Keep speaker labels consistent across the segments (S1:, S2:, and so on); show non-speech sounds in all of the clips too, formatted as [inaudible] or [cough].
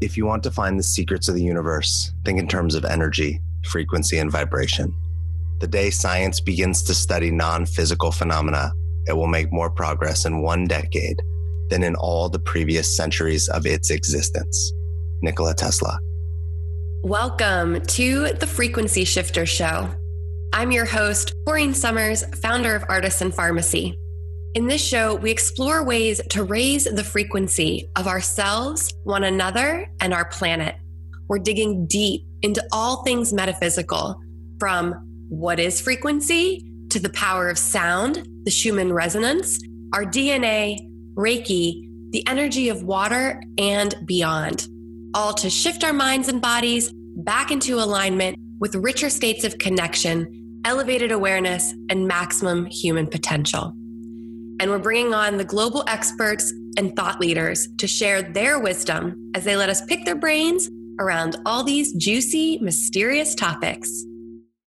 S1: If you want to find the secrets of the universe, think in terms of energy, frequency, and vibration. The day science begins to study non physical phenomena, it will make more progress in one decade than in all the previous centuries of its existence. Nikola Tesla.
S2: Welcome to the Frequency Shifter Show. I'm your host, Corene Summers, founder of Artisan Farmacy. In this show, we explore ways to raise the frequency of ourselves, one another, and our planet. We're digging deep into all things metaphysical, from what is frequency to the power of sound, the Schumann resonance, our DNA, Reiki, the energy of water, and beyond. All to shift our minds and bodies back into alignment with richer states of connection, elevated awareness, and maximum human potential and we're bringing on the global experts and thought leaders to share their wisdom as they let us pick their brains around all these juicy, mysterious topics.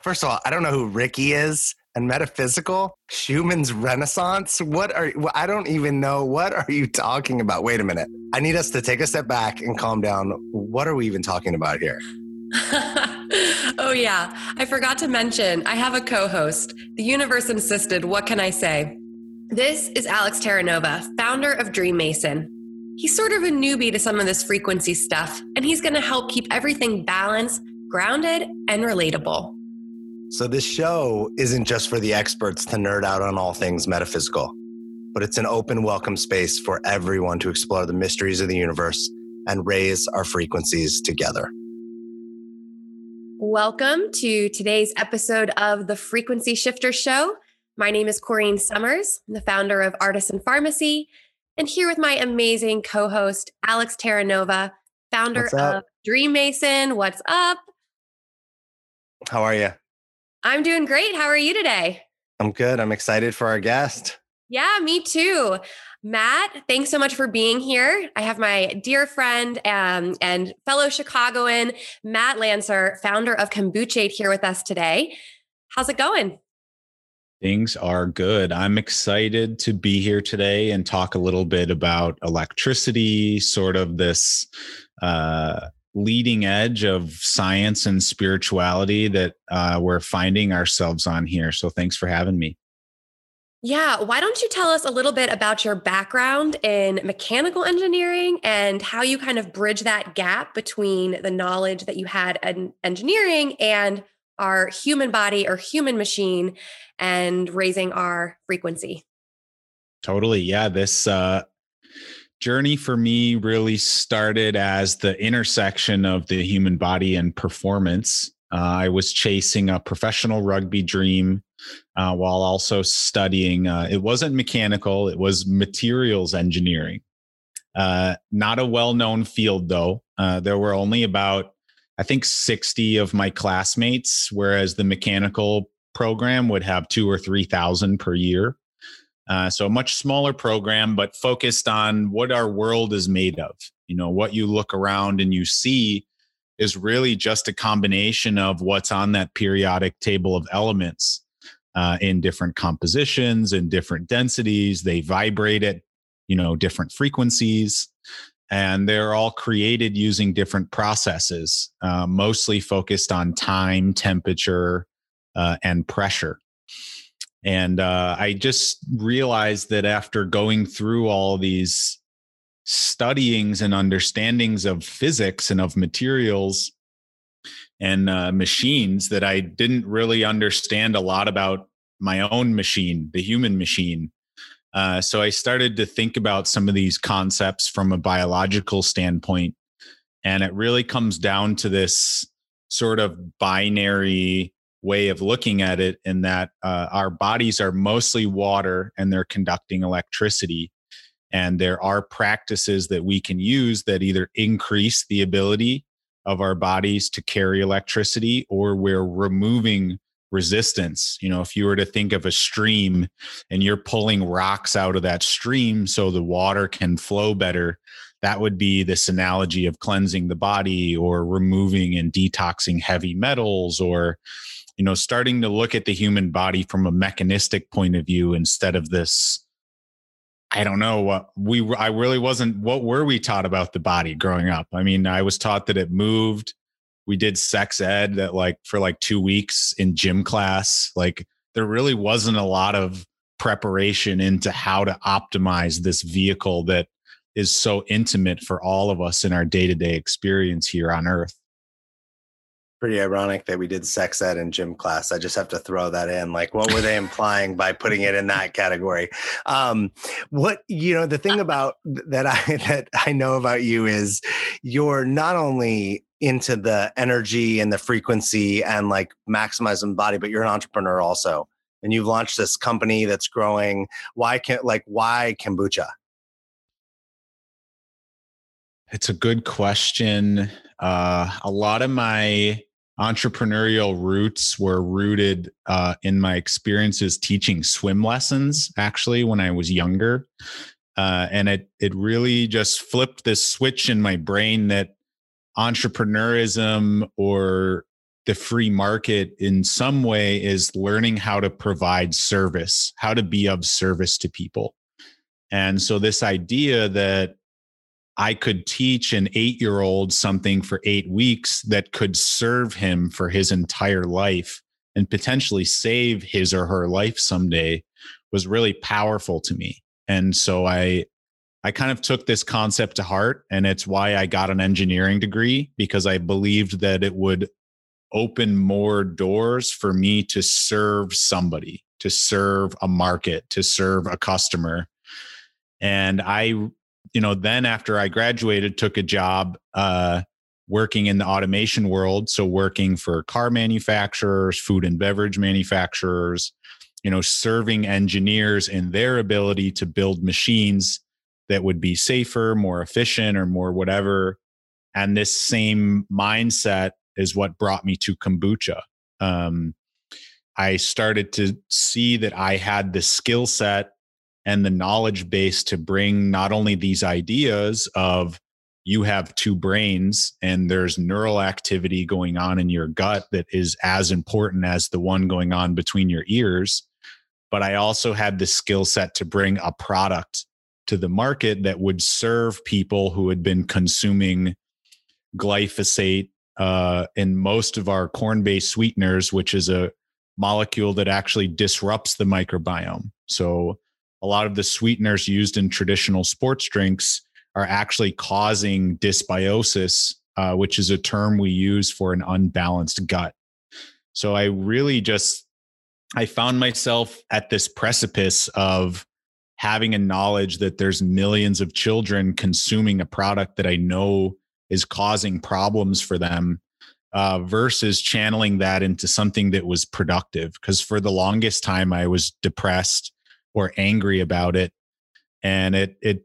S1: First of all, I don't know who Ricky is and metaphysical Schumann's Renaissance. What are I don't even know what are you talking about? Wait a minute. I need us to take a step back and calm down. What are we even talking about here? [laughs]
S2: oh yeah, I forgot to mention I have a co-host. The universe insisted, what can I say? This is Alex Terranova, founder of DreamMason. He's sort of a newbie to some of this frequency stuff, and he's going to help keep everything balanced, grounded, and relatable.
S1: So, this show isn't just for the experts to nerd out on all things metaphysical, but it's an open, welcome space for everyone to explore the mysteries of the universe and raise our frequencies together.
S2: Welcome to today's episode of the Frequency Shifter Show. My name is Corene Summers, I'm the founder of Artisan Farmacy, and here with my amazing co host, Alex Terranova, founder of DreamMason. What's up?
S1: How are you?
S2: I'm doing great. How are you today?
S1: I'm good. I'm excited for our guest.
S2: Yeah, me too. Matt, thanks so much for being here. I have my dear friend um, and fellow Chicagoan, Matt Lancor, founder of Kombuchade, here with us today. How's it going?
S3: Things are good. I'm excited to be here today and talk a little bit about electricity, sort of this uh, leading edge of science and spirituality that uh, we're finding ourselves on here. So thanks for having me.
S2: Yeah, why don't you tell us a little bit about your background in mechanical engineering and how you kind of bridge that gap between the knowledge that you had in engineering and our human body or human machine and raising our frequency.
S3: Totally. Yeah. This uh, journey for me really started as the intersection of the human body and performance. Uh, I was chasing a professional rugby dream uh, while also studying. Uh, it wasn't mechanical, it was materials engineering. Uh, not a well known field, though. Uh, there were only about I think 60 of my classmates, whereas the mechanical program would have two or 3,000 per year. Uh, so a much smaller program, but focused on what our world is made of. You know, what you look around and you see is really just a combination of what's on that periodic table of elements uh, in different compositions and different densities. They vibrate at, you know, different frequencies and they're all created using different processes, uh, mostly focused on time, temperature, uh, and pressure. And uh, I just realized that after going through all these studyings and understandings of physics and of materials and uh, machines, that I didn't really understand a lot about my own machine, the human machine. Uh, so I started to think about some of these concepts from a biological standpoint. And it really comes down to this sort of binary way of looking at it in that uh, our bodies are mostly water and they're conducting electricity. And there are practices that we can use that either increase the ability of our bodies to carry electricity or we're removing resistance. You know, if you were to think of a stream and you're pulling rocks out of that stream so the water can flow better, that would be this analogy of cleansing the body or removing and detoxing heavy metals or you know starting to look at the human body from a mechanistic point of view instead of this I don't know what we I really wasn't what were we taught about the body growing up? I mean, I was taught that it moved. We did sex ed that like for like 2 weeks in gym class. Like there really wasn't a lot of preparation into how to optimize this vehicle that is so intimate for all of us in our day-to-day experience here on earth
S1: pretty ironic that we did sex ed in gym class. I just have to throw that in. Like, what were they [laughs] implying by putting it in that category? Um, what you know, the thing about that I [laughs] that I know about you is you're not only into the energy and the frequency and like maximizing the body, but you're an entrepreneur also. And you've launched this company that's growing. Why can't like why kombucha?
S3: It's a good question. Uh, a lot of my entrepreneurial roots were rooted uh, in my experiences teaching swim lessons actually when i was younger uh, and it it really just flipped this switch in my brain that entrepreneurism or the free market in some way is learning how to provide service how to be of service to people and so this idea that I could teach an eight year old something for eight weeks that could serve him for his entire life and potentially save his or her life someday was really powerful to me. And so I, I kind of took this concept to heart, and it's why I got an engineering degree because I believed that it would open more doors for me to serve somebody, to serve a market, to serve a customer. And I you know, then after I graduated, took a job uh, working in the automation world. So working for car manufacturers, food and beverage manufacturers, you know, serving engineers in their ability to build machines that would be safer, more efficient, or more whatever. And this same mindset is what brought me to kombucha. Um, I started to see that I had the skill set and the knowledge base to bring not only these ideas of you have two brains and there's neural activity going on in your gut that is as important as the one going on between your ears but i also had the skill set to bring a product to the market that would serve people who had been consuming glyphosate uh, in most of our corn-based sweeteners which is a molecule that actually disrupts the microbiome so a lot of the sweeteners used in traditional sports drinks are actually causing dysbiosis, uh, which is a term we use for an unbalanced gut. So I really just I found myself at this precipice of having a knowledge that there's millions of children consuming a product that I know is causing problems for them uh, versus channeling that into something that was productive. Because for the longest time, I was depressed or angry about it and it it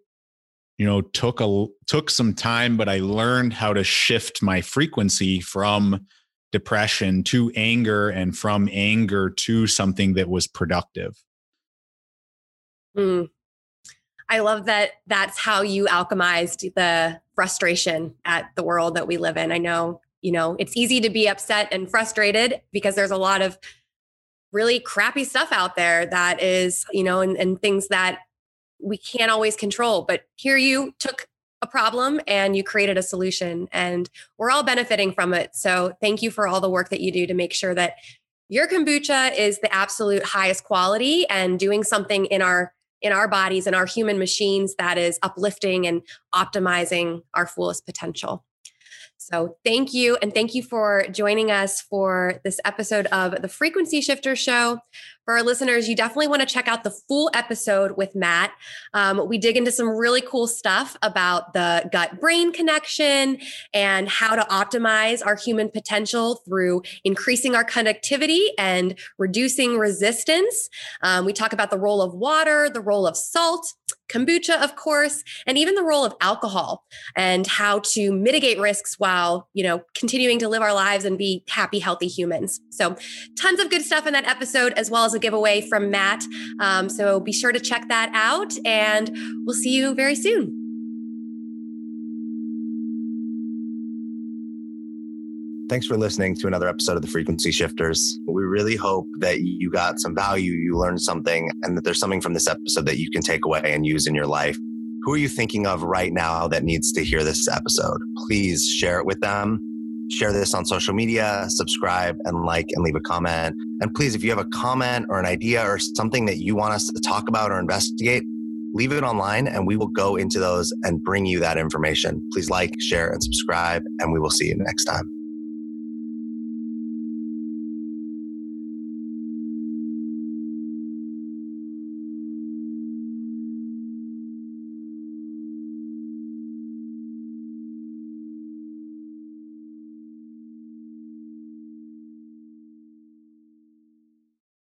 S3: you know took a took some time but i learned how to shift my frequency from depression to anger and from anger to something that was productive
S2: mm. i love that that's how you alchemized the frustration at the world that we live in i know you know it's easy to be upset and frustrated because there's a lot of really crappy stuff out there that is, you know, and, and things that we can't always control. But here you took a problem and you created a solution, and we're all benefiting from it. So thank you for all the work that you do to make sure that your kombucha is the absolute highest quality and doing something in our in our bodies and our human machines that is uplifting and optimizing our fullest potential. So, thank you. And thank you for joining us for this episode of the Frequency Shifter Show. For our listeners, you definitely want to check out the full episode with Matt. Um, we dig into some really cool stuff about the gut brain connection and how to optimize our human potential through increasing our conductivity and reducing resistance. Um, we talk about the role of water, the role of salt, kombucha, of course, and even the role of alcohol and how to mitigate risks while, you know, continuing to live our lives and be happy, healthy humans. So, tons of good stuff in that episode, as well as giveaway from Matt. Um, so, be sure to check that out, and we'll see you very soon.
S1: Thanks for listening to another episode of the Frequency Shifters. We really hope that you got some value, you learned something, and that there's something from this episode that you can take away and use in your life. Who are you thinking of right now that needs to hear this episode? Please share it with them. Share this on social media, subscribe and like and leave a comment. And please, if you have a comment or an idea or something that you want us to talk about or investigate, leave it online and we will go into those and bring you that information. Please like, share, and subscribe, and we will see you next time.